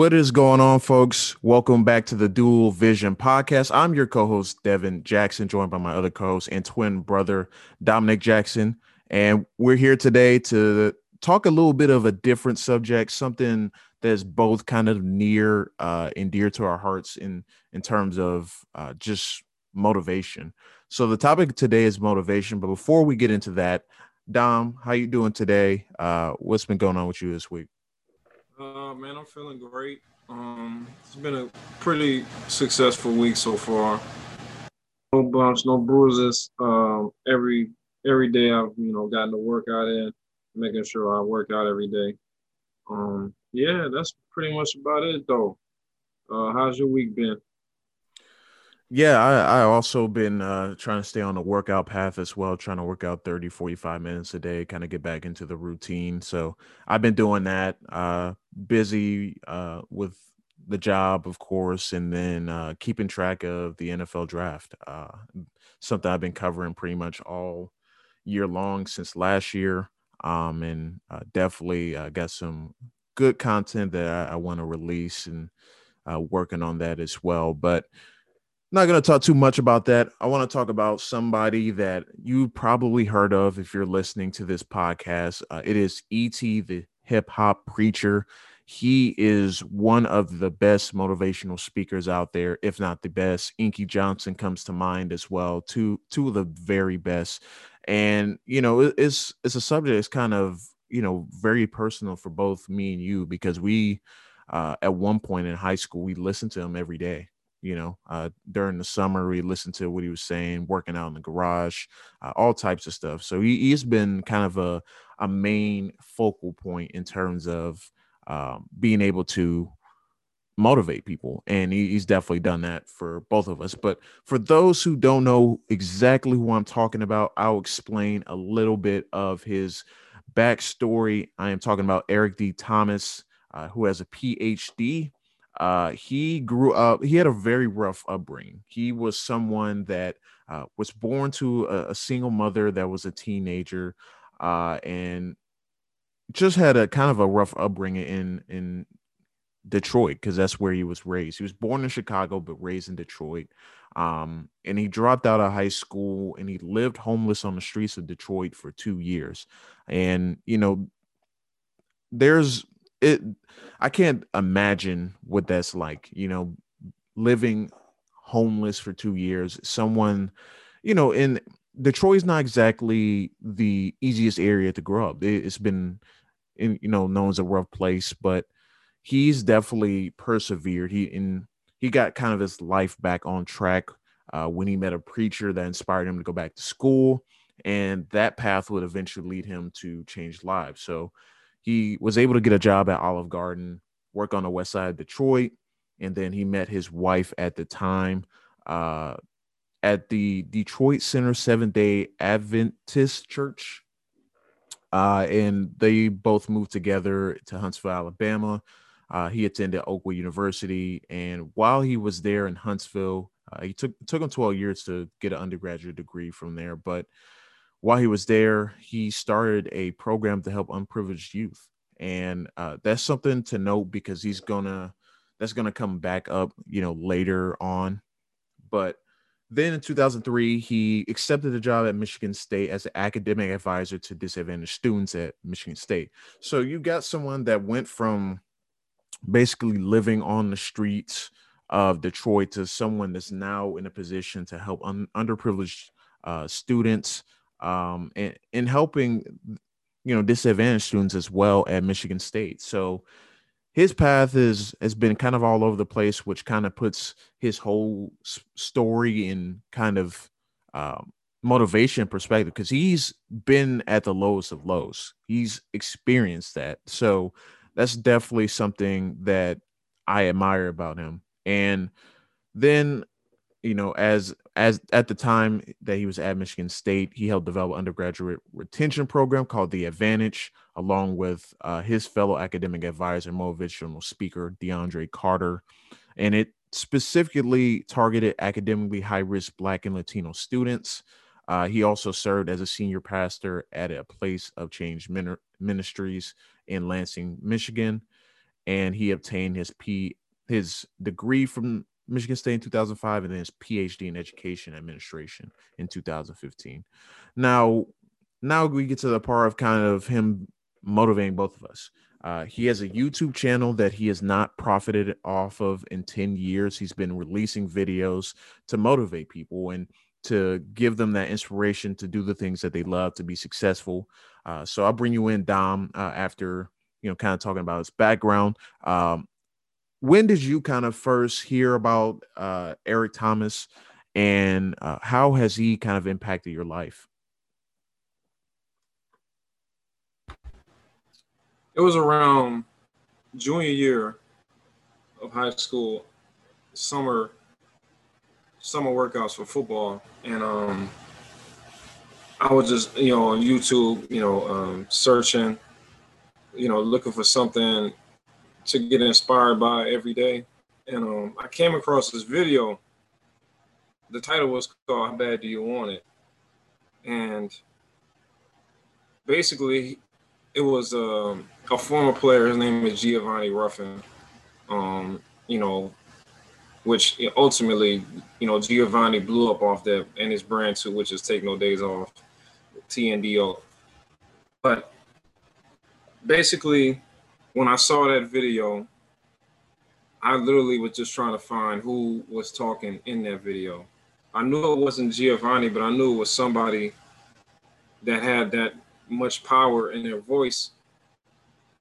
What is going on, folks? Welcome back to the Dual Vision Podcast. I'm your co-host Devin Jackson, joined by my other co-host and twin brother Dominic Jackson, and we're here today to talk a little bit of a different subject, something that's both kind of near uh, and dear to our hearts in in terms of uh, just motivation. So the topic today is motivation, but before we get into that, Dom, how you doing today? Uh, what's been going on with you this week? Uh, man, I'm feeling great. Um, it's been a pretty successful week so far. No bumps, no bruises. Um, every every day I've you know gotten to work out in, making sure I work out every day. Um, yeah, that's pretty much about it though. Uh, how's your week been? Yeah, I, I also been uh, trying to stay on the workout path as well, trying to work out 30, 45 minutes a day, kind of get back into the routine. So I've been doing that, uh, busy uh, with the job, of course, and then uh, keeping track of the NFL draft. Uh, something I've been covering pretty much all year long since last year. Um, and uh, definitely got some good content that I, I want to release and working on that as well. But not going to talk too much about that. I want to talk about somebody that you probably heard of if you're listening to this podcast. Uh, it is E.T., the hip hop preacher. He is one of the best motivational speakers out there, if not the best. Inky Johnson comes to mind as well. Two two of the very best. And you know, it's it's a subject that's kind of you know very personal for both me and you because we uh, at one point in high school we listened to him every day you know uh, during the summer we listened to what he was saying working out in the garage uh, all types of stuff. So he, he's been kind of a, a main focal point in terms of um, being able to motivate people and he, he's definitely done that for both of us. But for those who don't know exactly who i'm talking about i'll explain a little bit of his backstory. I am talking about eric d. Thomas uh, who has a phd uh, he grew up, he had a very rough upbringing. He was someone that uh, was born to a, a, single mother that was a teenager uh, and just had a kind of a rough upbringing in, in Detroit because that's where he was raised. He was born in Chicago, but raised in Detroit. Um, and he dropped out of high school and he lived homeless on the streets of Detroit for two years. And, you know, there's it I can't imagine what that's like, you know, living homeless for 2 years. Someone, you know, in Detroit's not exactly the easiest area to grow up. It's been in, you know, known as a rough place, but he's definitely persevered. He in he got kind of his life back on track uh, when he met a preacher that inspired him to go back to school, and that path would eventually lead him to change lives. So he was able to get a job at Olive Garden, work on the west side of Detroit, and then he met his wife at the time uh, at the Detroit Center Seventh Day Adventist Church. Uh, and they both moved together to Huntsville, Alabama. Uh, he attended Oakwood University, and while he was there in Huntsville, uh, he took took him 12 years to get an undergraduate degree from there. But while he was there, he started a program to help unprivileged youth, and uh, that's something to note because he's gonna that's gonna come back up, you know, later on. But then in 2003, he accepted a job at Michigan State as an academic advisor to disadvantaged students at Michigan State. So you got someone that went from basically living on the streets of Detroit to someone that's now in a position to help un- underprivileged uh, students um, and in helping you know disadvantaged students as well at Michigan State. So his path is has been kind of all over the place, which kind of puts his whole story in kind of um, motivation perspective because he's been at the lowest of lows. He's experienced that, so that's definitely something that I admire about him. And then you know, as as at the time that he was at Michigan State, he helped develop undergraduate retention program called the Advantage, along with uh, his fellow academic advisor, motivational speaker DeAndre Carter, and it specifically targeted academically high risk Black and Latino students. Uh, he also served as a senior pastor at a place of change ministries in Lansing, Michigan. and he obtained his P his degree from Michigan State in 2005 and then his PhD in education administration in 2015. Now, now we get to the part of kind of him motivating both of us. Uh, he has a YouTube channel that he has not profited off of in 10 years. He's been releasing videos to motivate people and to give them that inspiration to do the things that they love to be successful. Uh, so I'll bring you in, Dom, uh, after you know, kind of talking about his background. Um, when did you kind of first hear about uh, Eric Thomas, and uh, how has he kind of impacted your life? It was around junior year of high school, summer summer workouts for football, and um, I was just you know on YouTube, you know, um, searching, you know, looking for something to get inspired by every day, and um, I came across this video. The title was called "How Bad Do You Want It," and basically, it was um, a former player. His name is Giovanni Ruffin. Um, you know, which ultimately, you know, Giovanni blew up off that and his brand too, which is Take No Days Off, TNDO. But basically, when I saw that video, I literally was just trying to find who was talking in that video. I knew it wasn't Giovanni, but I knew it was somebody that had that much power in their voice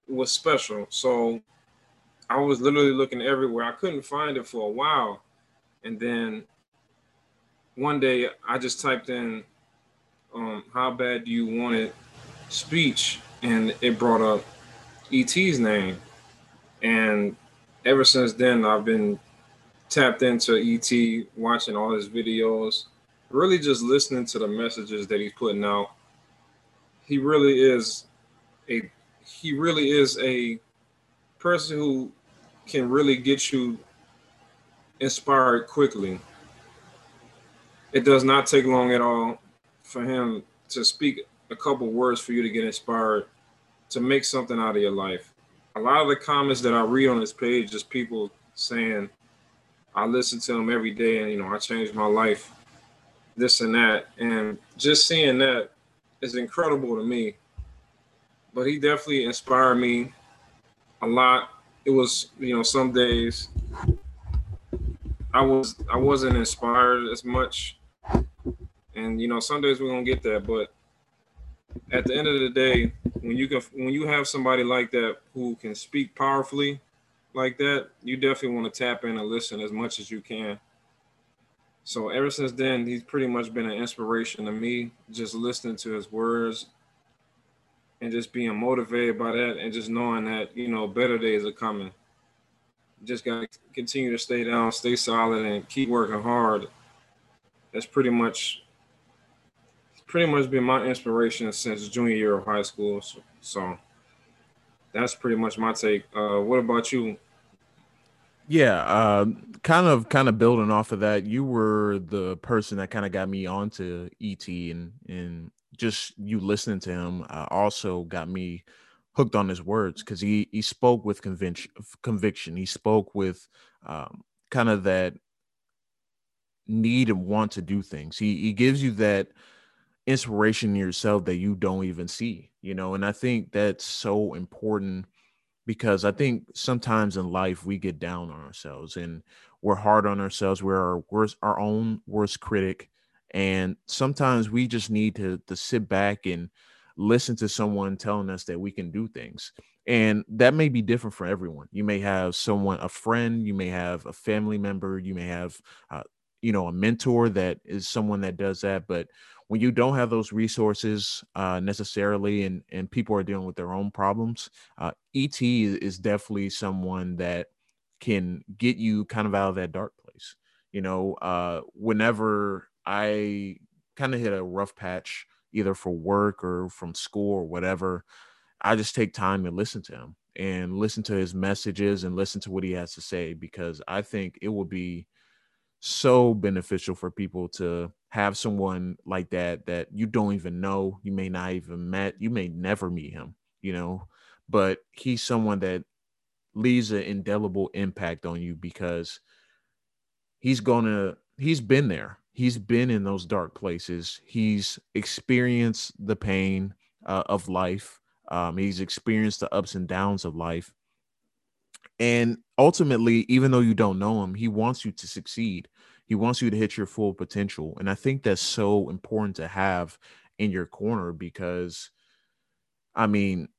was special. So I was literally looking everywhere. I couldn't find it for a while. And then one day I just typed in um, how bad do you want it speech and it brought up ET's name. And ever since then I've been tapped into ET, watching all his videos, really just listening to the messages that he's putting out. He really is a he really is a person who can really get you inspired quickly. It does not take long at all for him to speak a couple words for you to get inspired to make something out of your life. A lot of the comments that I read on this page is people saying, I listen to him every day and you know, I changed my life, this and that. And just seeing that is incredible to me. But he definitely inspired me a lot it was you know some days I was I wasn't inspired as much, and you know some days we're gonna get that, but at the end of the day, when you can when you have somebody like that who can speak powerfully like that, you definitely want to tap in and listen as much as you can. So ever since then, he's pretty much been an inspiration to me. Just listening to his words, and just being motivated by that and just knowing that you know better days are coming just got to continue to stay down stay solid and keep working hard that's pretty much pretty much been my inspiration since junior year of high school so, so that's pretty much my take. Uh, what about you? Yeah uh, kind of kind of building off of that you were the person that kind of got me onto et and and just you listening to him uh, also got me hooked on his words because he he spoke with conviction conviction. He spoke with um, kind of that need and want to do things. He he gives you that inspiration in yourself that you don't even see you know and i think that's so important because i think sometimes in life we get down on ourselves and we're hard on ourselves we're our worst our own worst critic and sometimes we just need to to sit back and listen to someone telling us that we can do things. And that may be different for everyone. You may have someone, a friend, you may have a family member, you may have, uh, you know, a mentor that is someone that does that. But when you don't have those resources uh, necessarily, and and people are dealing with their own problems, uh, ET is definitely someone that can get you kind of out of that dark place. You know, uh, whenever I kind of hit a rough patch, either for work or from school or whatever. I just take time to listen to him and listen to his messages and listen to what he has to say because I think it will be so beneficial for people to have someone like that that you don't even know, you may not even met, you may never meet him, you know, but he's someone that leaves an indelible impact on you because he's gonna he's been there. He's been in those dark places. He's experienced the pain uh, of life. Um, he's experienced the ups and downs of life and ultimately even though you don't know him he wants you to succeed. He wants you to hit your full potential. And i think that's so important to have in your corner because i mean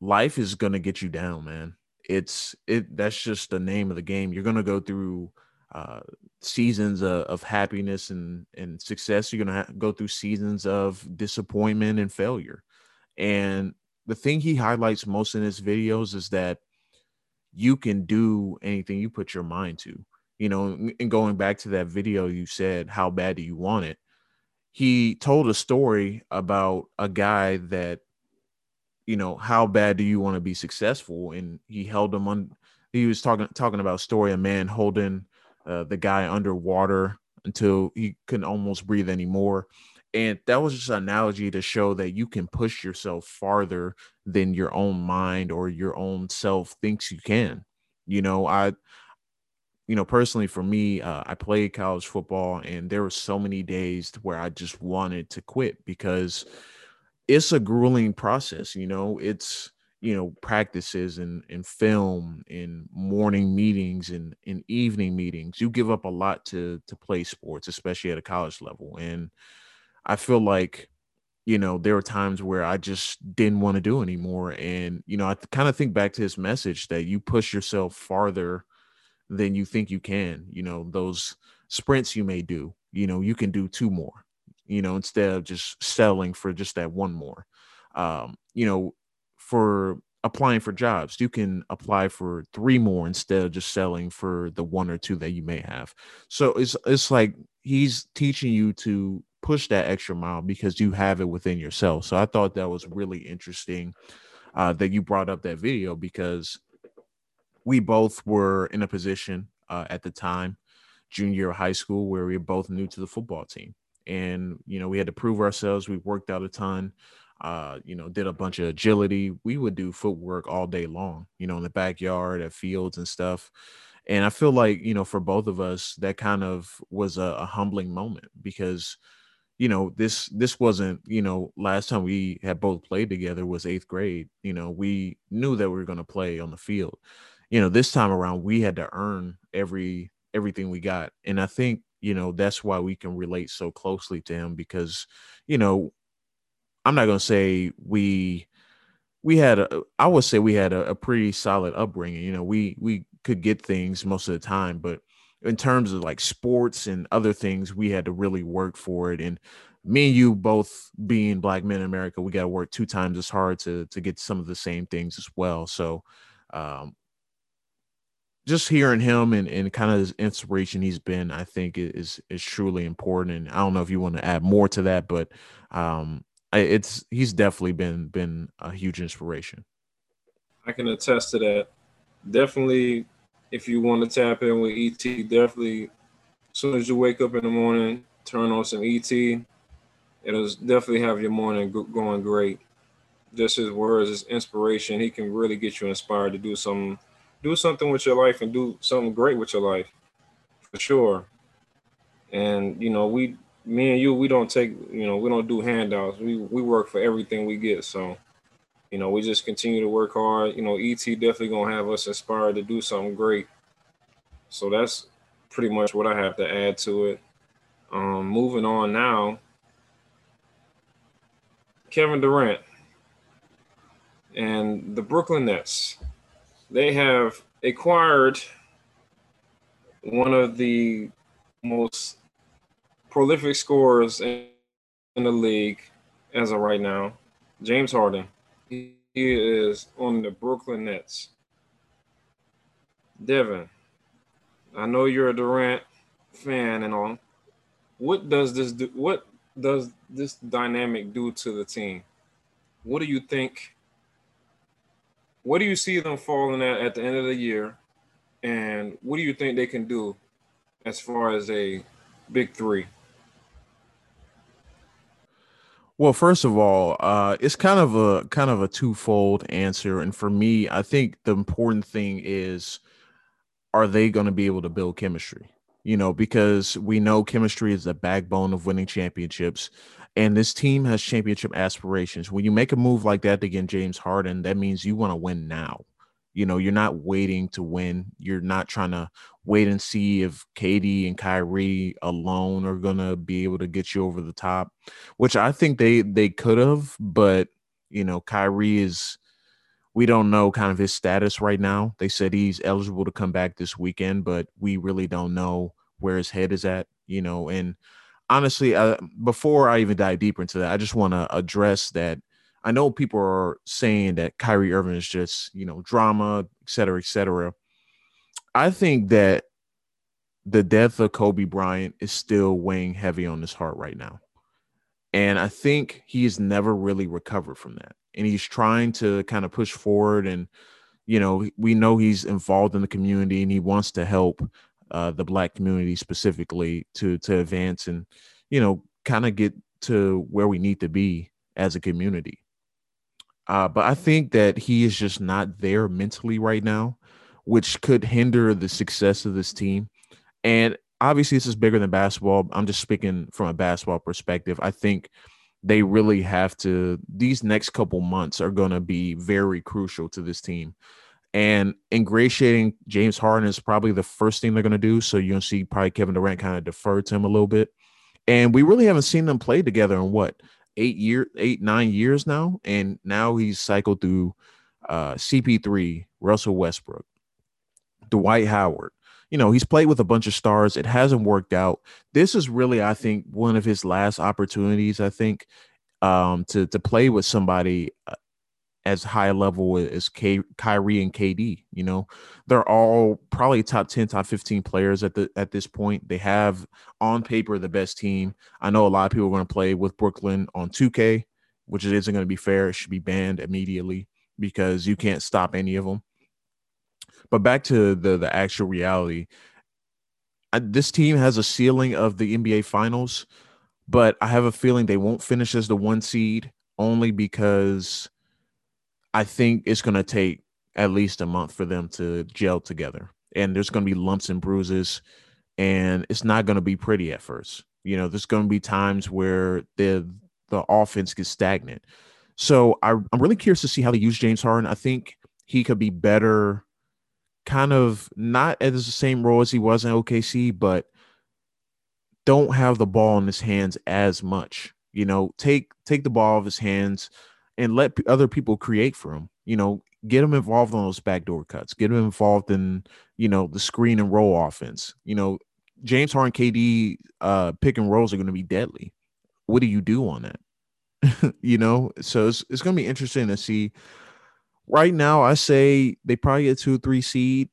life is going to get you down man. It's it that's just the name of the game. You're going to go through uh, seasons of, of, happiness and and success. You're going to go through seasons of disappointment and failure. And the thing he highlights most in his videos is that you can do anything you put your mind to you know and going back to that video you said how bad do you want it he told a story about a guy that you know, how bad do you want to be successful? And he held him on. He was talking talking about story a man holding uh, the guy underwater until he couldn't almost breathe anymore. And that was just an analogy to show that you can push yourself farther than your own mind or your own self thinks you can. You know, I, you know, personally for me, uh, I played college football and there were so many days where I just wanted to quit because it's a grueling process you know it's you know practices and and film and morning meetings and in evening meetings you give up a lot to to play sports especially at a college level and i feel like you know there were times where i just didn't want to do anymore and you know i kind of think back to his message that you push yourself farther than you think you can you know those sprints you may do you know you can do two more you know, instead of just settling for just that one more. Um, you know, for applying for jobs, you can apply for three more instead of just selling for the one or two that you may have. So it's it's like he's teaching you to push that extra mile because you have it within yourself. So I thought that was really interesting uh, that you brought up that video because we both were in a position uh, at the time, junior high school, where we were both new to the football team. And you know we had to prove ourselves. We worked out a ton uh you know did a bunch of agility. We would do footwork all day long you know in the backyard at fields and stuff. And i feel like you know for both of us that kind of was a, a humbling moment because you know this this wasn't you know last time we had both played together was eighth grade you know we knew that we were going to play on the field. You know this time around we had to earn every everything we got and i think you know that's why we can relate so closely to him because you know i'm not going to say we we had a i would say we had a, a, pretty solid upbringing you know we we could get things most of the time but in terms of like sports and other things we had to really work for it and me and you both being black men in america we got to work two times as hard to to get some of the same things as well so um just hearing him and, and kind of his inspiration he's been, I think is is truly important. And I don't know if you want to add more to that, but um, it's he's definitely been been a huge inspiration. I can attest to that. Definitely, if you want to tap in with ET, definitely as soon as you wake up in the morning, turn on some ET. It'll definitely have your morning going great. Just his words, his inspiration, he can really get you inspired to do something do something with your life and do something great with your life for sure. And you know, we me and you, we don't take, you know, we don't do handouts. We we work for everything we get. So, you know, we just continue to work hard. You know, ET definitely gonna have us inspired to do something great. So that's pretty much what I have to add to it. Um, moving on now, Kevin Durant and the Brooklyn Nets they have acquired one of the most prolific scorers in, the league as of right now, James Harden. He, is on the Brooklyn Nets. Devin, I know you're a Durant fan and all. What does this do? What does this dynamic do to the team? What do you think what do you see them falling at at the end of the year? And what do you think they can do as far as a big three? Well, first of all, uh, it's kind of a kind of a twofold answer, and for me, I think the important thing is, are they going to be able to build chemistry? You know, because we know chemistry is the backbone of winning championships, and this team has championship aspirations. When you make a move like that to get James Harden, that means you want to win now. You know, you're not waiting to win. You're not trying to wait and see if KD and Kyrie alone are gonna be able to get you over the top, which I think they they could have, but you know, Kyrie is we don't know kind of his status right now. They said he's eligible to come back this weekend, but we really don't know where his head is at, you know, and honestly, uh, before I even dive deeper into that, I just want to address that I know people are saying that Kyrie Irving is just, you know, drama, et cetera, et cetera. I think that the death of Kobe Bryant is still weighing heavy on his heart right now. And I think he's never really recovered from that. And he's trying to kind of push forward. And, you know, we know he's involved in the community and he wants to help uh, the black community specifically to to advance and, you know, kind of get to where we need to be as a community. Uh, but I think that he is just not there mentally right now, which could hinder the success of this team. And obviously, this is bigger than basketball. I'm just speaking from a basketball perspective. I think they really have to, these next couple months are going to be very crucial to this team. And ingratiating James Harden is probably the first thing they're going to do. So you're going to see probably Kevin Durant kind of defer to him a little bit. And we really haven't seen them play together in what eight year, eight nine years now, and now he's cycled through uh, CP3, Russell Westbrook, Dwight Howard. You know, he's played with a bunch of stars. It hasn't worked out. This is really, I think, one of his last opportunities. I think um, to to play with somebody uh, as high level as K- Kyrie and KD. You know, they're all probably top 10, top 15 players at the at this point. They have on paper the best team. I know a lot of people are going to play with Brooklyn on 2K, which isn't going to be fair. It should be banned immediately because you can't stop any of them. But back to the the actual reality. I, this team has a ceiling of the NBA finals, but I have a feeling they won't finish as the one seed only because I think it's going to take at least a month for them to gel together. And there's going to be lumps and bruises, and it's not going to be pretty at first. You know, there's going to be times where the the offense gets stagnant. So I, I'm really curious to see how they use James Harden. I think he could be better, kind of not as the same role as he was in OKC, but don't have the ball in his hands as much. You know, take take the ball off his hands and let other people create for him. You know, get him involved on those backdoor cuts. Get him involved in you know the screen and roll offense. You know, James Harden, KD, uh, pick and rolls are going to be deadly. What do you do on that? you know, so it's it's going to be interesting to see. Right now, I say they probably get two three seed.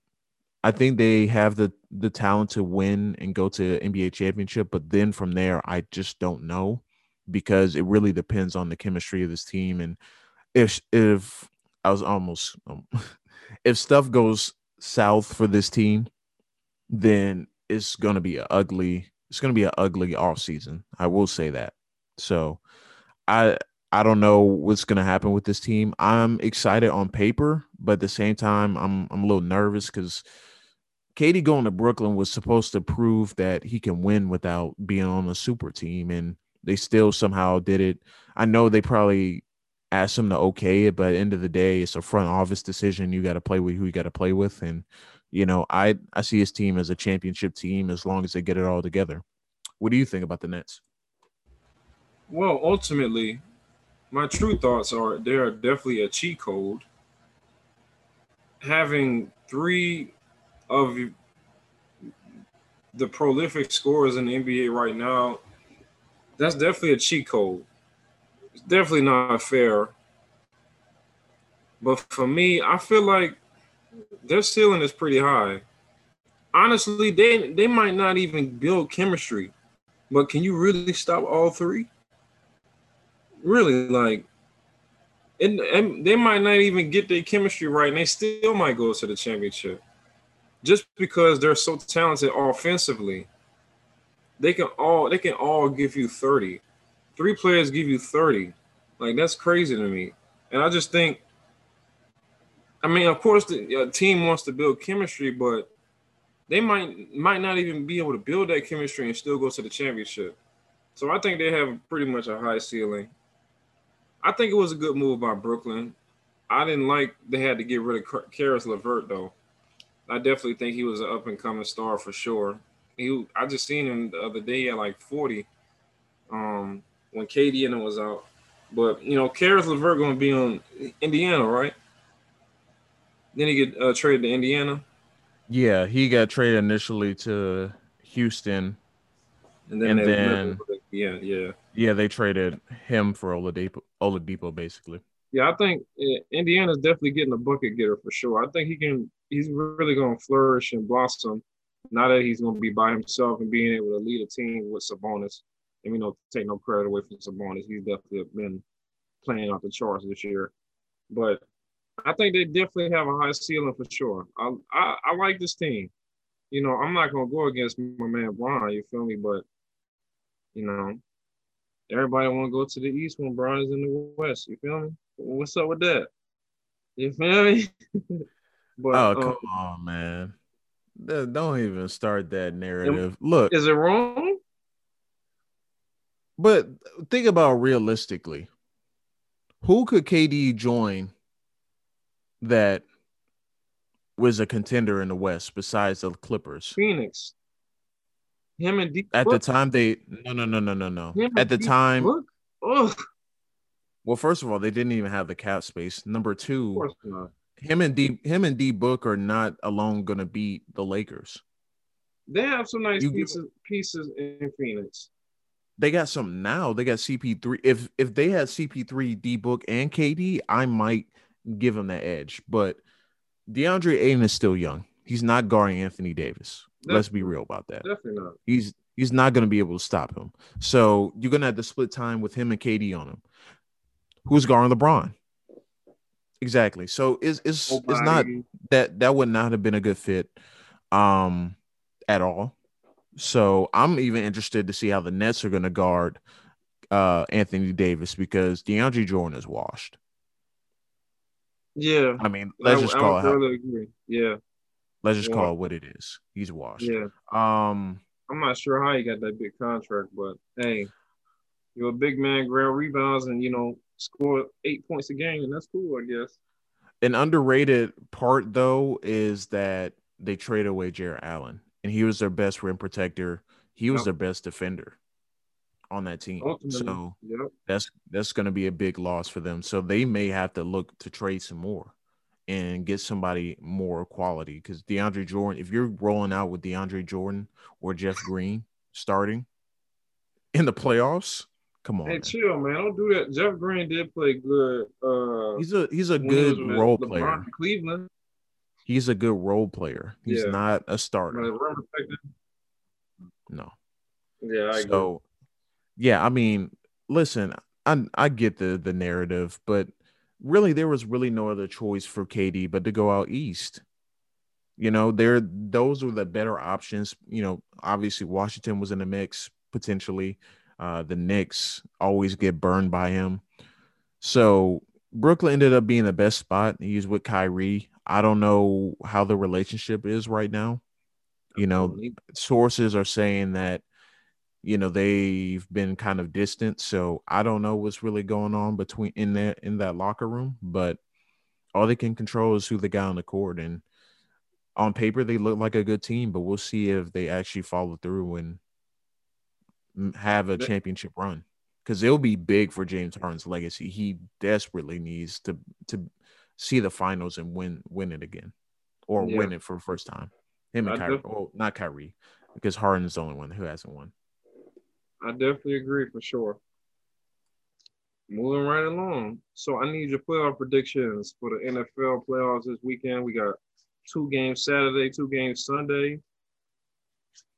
I think they have the the talent to win and go to NBA championship, but then from there, I just don't know because it really depends on the chemistry of this team. And if if I was almost um, if stuff goes south for this team, then it's gonna be an ugly. It's gonna be an ugly off season. I will say that. So, I I don't know what's gonna happen with this team. I'm excited on paper, but at the same time, I'm I'm a little nervous because KD going to Brooklyn was supposed to prove that he can win without being on a super team, and they still somehow did it. I know they probably asked him to okay it, but at the end of the day, it's a front office decision. You got to play with who you got to play with, and you know, I I see his team as a championship team as long as they get it all together. What do you think about the Nets? Well, ultimately, my true thoughts are they are definitely a cheat code. Having three of the prolific scorers in the NBA right now that's definitely a cheat code. It's definitely not fair. But for me, I feel like their ceiling is pretty high. Honestly, they they might not even build chemistry, but can you really stop all three? Really, like, and, and they might not even get their chemistry right, and they still might go to the championship, just because they're so talented offensively they can all they can all give you 30 three players give you 30. Like that's crazy to me. And I just think, I mean, of course, the team wants to build chemistry, but they might might not even be able to build that chemistry and still go to the championship. So I think they have pretty much a high ceiling. I think it was a good move by Brooklyn. I didn't like they had to get rid of Caris LeVert though. I definitely think he was an up and coming star for sure. He, I just seen him the other day at like 40, um, when KD and him was out. But you know, Caris LeVert going to be on Indiana, right? Then he get uh, traded to Indiana. Yeah, he got traded initially to Houston, and then, and then yeah, yeah, yeah, they traded him for Oladipo, Oladipo, basically. Yeah, I think Indiana's definitely getting a bucket getter for sure. I think he can. He's really going to flourish and blossom. Now that he's going to be by himself and being able to lead a team with Sabonis, and we don't take no credit away from Sabonis. He's definitely been playing off the charts this year. But I think they definitely have a high ceiling for sure. I, I, I like this team. You know, I'm not gonna go against my man Bron. You feel me? But you know, everybody want to go to the East when Bron is in the West. You feel me? What's up with that? You feel me? but, oh come um, on, man! Don't even start that narrative. Look, is it wrong? But think about realistically. Who could KD join that was a contender in the West besides the Clippers? Phoenix. Him and D. At Book. the time, they no no no no no no. Him At the D. time, well, first of all, they didn't even have the cap space. Number two, him and D him and D Book are not alone going to beat the Lakers. They have some nice you, pieces pieces in Phoenix. They got some now. They got CP3. If if they had CP3, D Book, and KD, I might give him that edge. But DeAndre Ayton is still young. He's not guarding Anthony Davis. Definitely. Let's be real about that. Definitely not. He's he's not going to be able to stop him. So you're going to have to split time with him and KD on him. Who's guarding LeBron? Exactly. So it's it's, it's not that that would not have been a good fit um at all. So I'm even interested to see how the Nets are going to guard uh Anthony Davis because DeAndre Jordan is washed. Yeah. I mean, let's I, just call I it. Really agree. Yeah. Let's just yeah. call it what it is. He's washed. Yeah. Um, I'm not sure how he got that big contract, but hey, you're a big man, ground rebounds, and you know score eight points a game, and that's cool, I guess. An underrated part though is that they trade away Jarrett Allen, and he was their best rim protector. He was their best defender on that team. Ultimately, so yep. that's that's going to be a big loss for them. So they may have to look to trade some more and get somebody more quality because DeAndre Jordan, if you're rolling out with DeAndre Jordan or Jeff Green starting in the playoffs, come on. Hey, man. chill, man. Don't do that. Jeff Green did play good. Uh, he's a he's a good he role player. Cleveland. He's a good role player. He's yeah. not a starter. No. Yeah, I so agree. yeah, I mean, listen, I I get the the narrative, but really there was really no other choice for KD but to go out east. You know, there those were the better options. You know, obviously Washington was in the mix potentially. Uh, the Knicks always get burned by him. So Brooklyn ended up being the best spot. He's with Kyrie. I don't know how the relationship is right now. You know, sources are saying that you know they've been kind of distant so i don't know what's really going on between in that in that locker room but all they can control is who the guy on the court and on paper they look like a good team but we'll see if they actually follow through and have a championship run because it'll be big for james harden's legacy he desperately needs to to see the finals and win win it again or yeah. win it for the first time him and Kyrie, well, oh, not Kyrie, because Harden's the only one who hasn't won. I definitely agree for sure. Moving right along. So I need your playoff predictions for the NFL playoffs this weekend. We got two games Saturday, two games Sunday.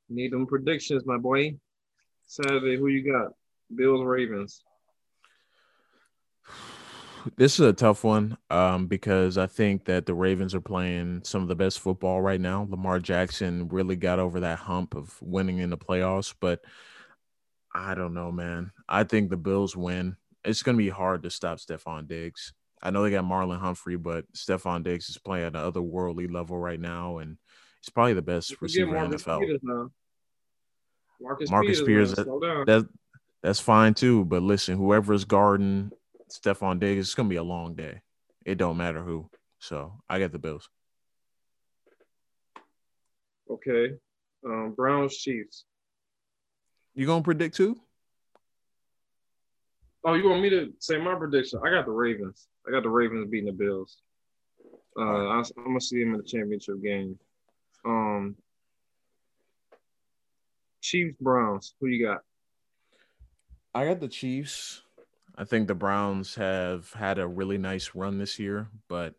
Need them predictions, my boy. Saturday, who you got? Bills, Ravens. This is a tough one um, because I think that the Ravens are playing some of the best football right now. Lamar Jackson really got over that hump of winning in the playoffs, but I don't know, man. I think the Bills win. It's going to be hard to stop Stefon Diggs. I know they got Marlon Humphrey, but Stefon Diggs is playing at an otherworldly level right now, and he's probably the best receiver in the NFL. Marcus, Marcus Spears, that, that, that's fine too. But listen, whoever's guarding Stefon Diggs, it's gonna be a long day. It don't matter who. So I get the Bills. Okay. Um, Browns Chiefs. You gonna predict too? Oh, you want me to say my prediction? I got the Ravens. I got the Ravens beating the Bills. Uh, I, am gonna see them in the championship game. Um, Chiefs Browns. Who you got? I got the Chiefs. I think the Browns have had a really nice run this year, but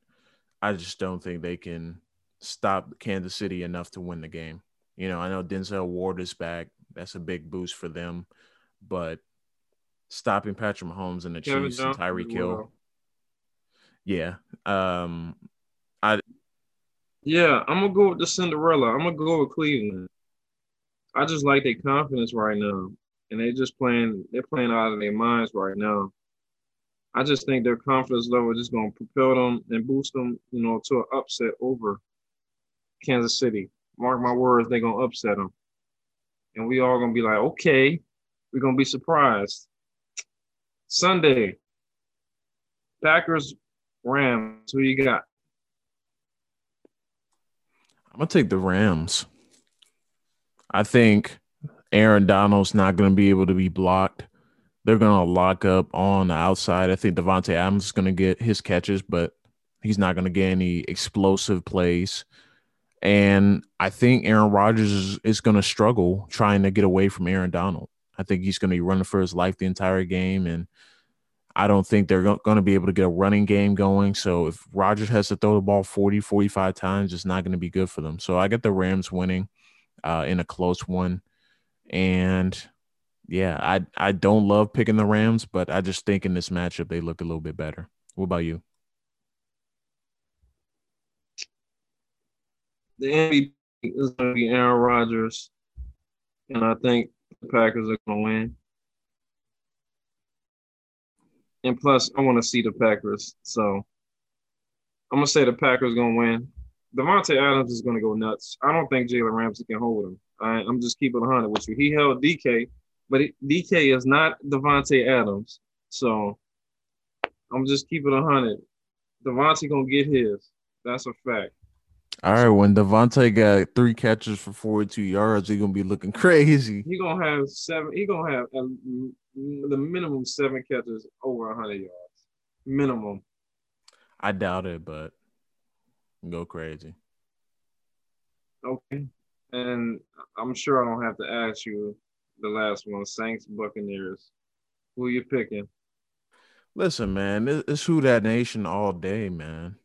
I just don't think they can stop Kansas City enough to win the game. You know, I know Denzel Ward is back. That's a big boost for them, but stopping Patrick Mahomes and the Kevin Chiefs and Tyreek Hill. Yeah. Um I Yeah, I'm gonna go with the Cinderella. I'm gonna go with Cleveland. I just like their confidence right now. And they just playing, they're playing out of their minds right now. I just think their confidence level is just gonna propel them and boost them, you know, to an upset over Kansas City. Mark my words, they're gonna upset them, and we all gonna be like, okay, we're gonna be surprised. Sunday, Packers, Rams. Who you got? I'm gonna take the Rams. I think Aaron Donald's not gonna be able to be blocked. They're gonna lock up on the outside. I think Davante Adams is gonna get his catches, but he's not gonna get any explosive plays. And I think Aaron Rodgers is, is going to struggle trying to get away from Aaron Donald. I think he's going to be running for his life the entire game. And I don't think they're going to be able to get a running game going. So if Rodgers has to throw the ball 40, 45 times, it's not going to be good for them. So I get the Rams winning uh, in a close one. And yeah, I, I don't love picking the Rams, but I just think in this matchup, they look a little bit better. What about you? the MVP is going to be Aaron Rodgers, and I think the Packers are going to win. And plus, I want to see the Packers, so I'm gonna say the Packers going to win. Davante Adams is going to go nuts. I don't think Jalen Ramsey can hold him. I, am just keeping a hundred with you. He held DK, but it, DK is not Davante Adams, so I'm just keeping a hundred. Davante gonna get his. That's a fact. All right, when Davante got three catches for 42 yards, he gonna be looking crazy. He gonna have seven. He gonna have um, a, the minimum seven catches over 100 yards, minimum. I doubt it, but go crazy. Okay, and I'm sure I don't have to ask you the last one: Saints Buccaneers. Who you picking? Listen, man, it's who that nation all day, man,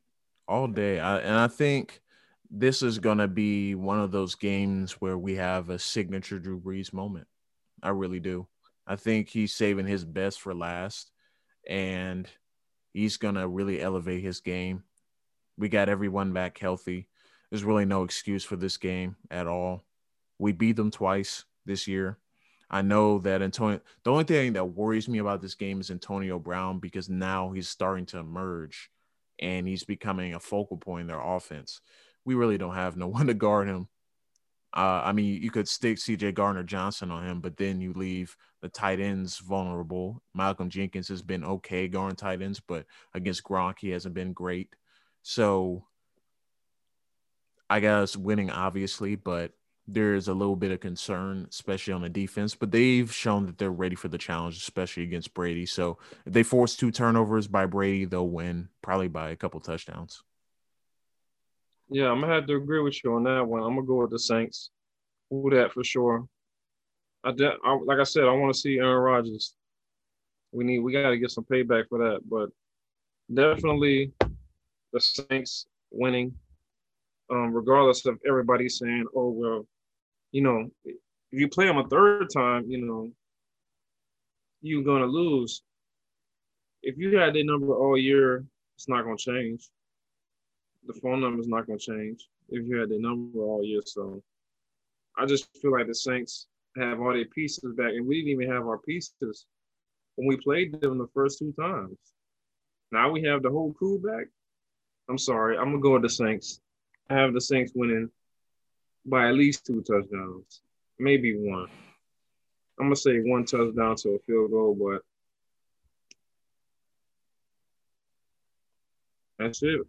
all day. I, and I think this is going to be one of those games where we have a signature Drew Brees moment. I really do. I think he's saving his best for last, and he's going to really elevate his game. We got everyone back healthy. There's really no excuse for this game at all. We beat them twice this year. I know that Antonio, the only thing that worries me about this game is Antonio Brown because now he's starting to emerge and he's becoming a focal point in their offense we really don't have no one to guard him. Uh, I mean, you could stick CJ Gardner Johnson on him, but then you leave the tight ends vulnerable. Malcolm Jenkins has been okay guarding tight ends, but against Gronk, he hasn't been great. So I guess winning, obviously, but there's a little bit of concern, especially on the defense. But they've shown that they're ready for the challenge, especially against Brady. So if they force two turnovers by Brady, they'll win probably by a couple touchdowns. Yeah, I'm gonna have to agree with you on that one. I'm gonna go with the Saints. Who that for sure. I, de- I like I said, I want to see Aaron Rodgers. We need we got to get some payback for that, but definitely the Saints winning. Um, regardless of everybody saying, "Oh well," you know, if you play them a third time, you know, you're gonna lose. If you had their number all year, it's not gonna change the phone number is not going to change if you had the number all year. So I just feel like the Saints have all their pieces back, and we didn't even have our pieces when we played them the first two times. Now we have the whole crew back. I'm sorry, I'm gonna go with the Saints. I have the Saints winning by at least two touchdowns, maybe one. I'm gonna say one touchdown to a field goal, but that's it.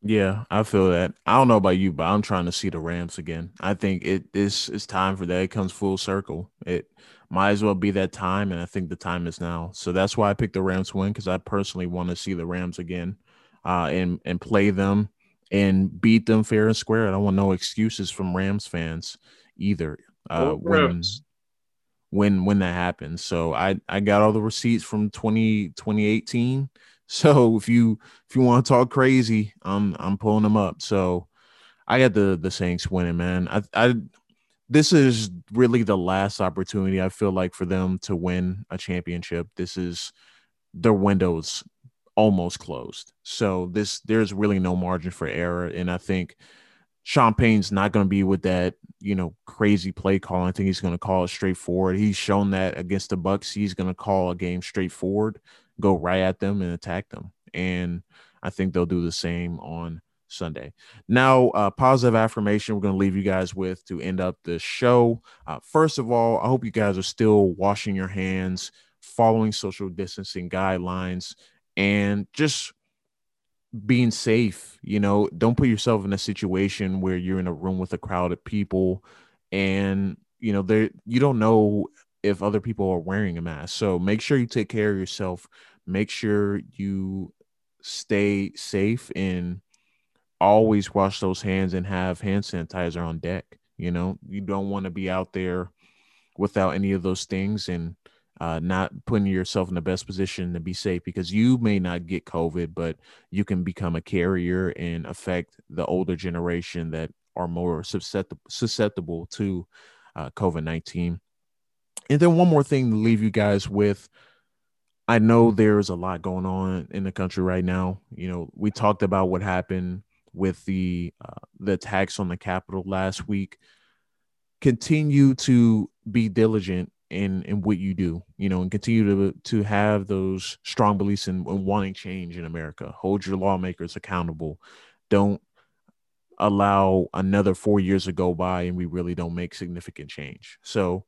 Yeah, I feel that. I don't know about you, but I'm trying to see the Rams again. I think it is time for that. It comes full circle. It might as well be that time, and I think the time is now. So that's why I picked the Rams win because I personally want to see the Rams again, uh, and and play them and beat them fair and square. I don't want no excuses from Rams fans either. Uh, when when when that happens. So I I got all the receipts from 20 2018 so if you if you want to talk crazy, I'm I'm pulling them up. So I got the the Saints winning, man. I I this is really the last opportunity I feel like for them to win a championship. This is their windows almost closed. So this there's really no margin for error, and I think Payton's not going to be with that, you know, crazy play call. I think he's going to call it straightforward. He's shown that against the Bucks, he's going to call a game straightforward go right at them and attack them. And I think they'll do the same on Sunday. Now, uh, positive affirmation we're going to leave you guys with to end up the show. Uh, first of all, I hope you guys are still washing your hands, following social distancing guidelines, and just being safe. You know, don't put yourself in a situation where you're in a room with a crowd of people and, you know, there you don't know if other people are wearing a mask. So make sure you take care of yourself. Make sure you stay safe and always wash those hands and have hand sanitizer on deck. You know, you don't want to be out there without any of those things and uh, not putting yourself in the best position to be safe because you may not get COVID, but you can become a carrier and affect the older generation that are more susceptible, susceptible to uh, COVID 19. And then one more thing to leave you guys with. I know there's a lot going on in the country right now. You know, we talked about what happened with the uh, the attacks on the Capitol last week. Continue to be diligent in in what you do, you know, and continue to to have those strong beliefs in, in wanting change in America. Hold your lawmakers accountable. Don't allow another four years to go by and we really don't make significant change. So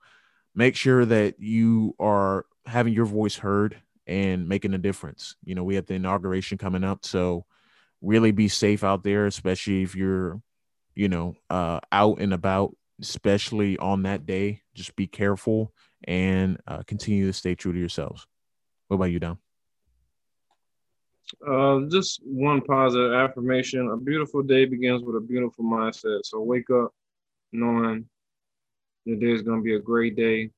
make sure that you are having your voice heard and making a difference. You know, we have the inauguration coming up, so really be safe out there, especially if you're, you know, uh, out and about, especially on that day. Just be careful and uh, continue to stay true to yourselves. What about you, Dom? Uh, just one positive affirmation. A beautiful day begins with a beautiful mindset. So wake up knowing the day is going to be a great day.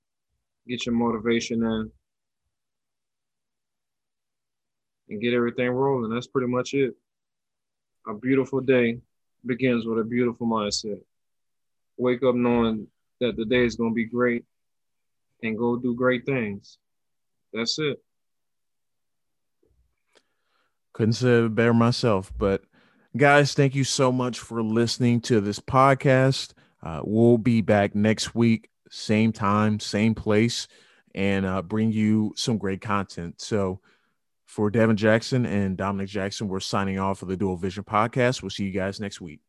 Get your motivation in and get everything rolling. That's pretty much it. A beautiful day begins with a beautiful mindset. Wake up knowing that the day is going to be great and go do great things. That's it. Couldn't say it better myself. But guys, thank you so much for listening to this podcast. Uh, we'll be back next week, same time, same place, and uh, bring you some great content. So, for Devin Jackson and Dominic Jackson, we're signing off for the Dual Vision podcast. We'll see you guys next week.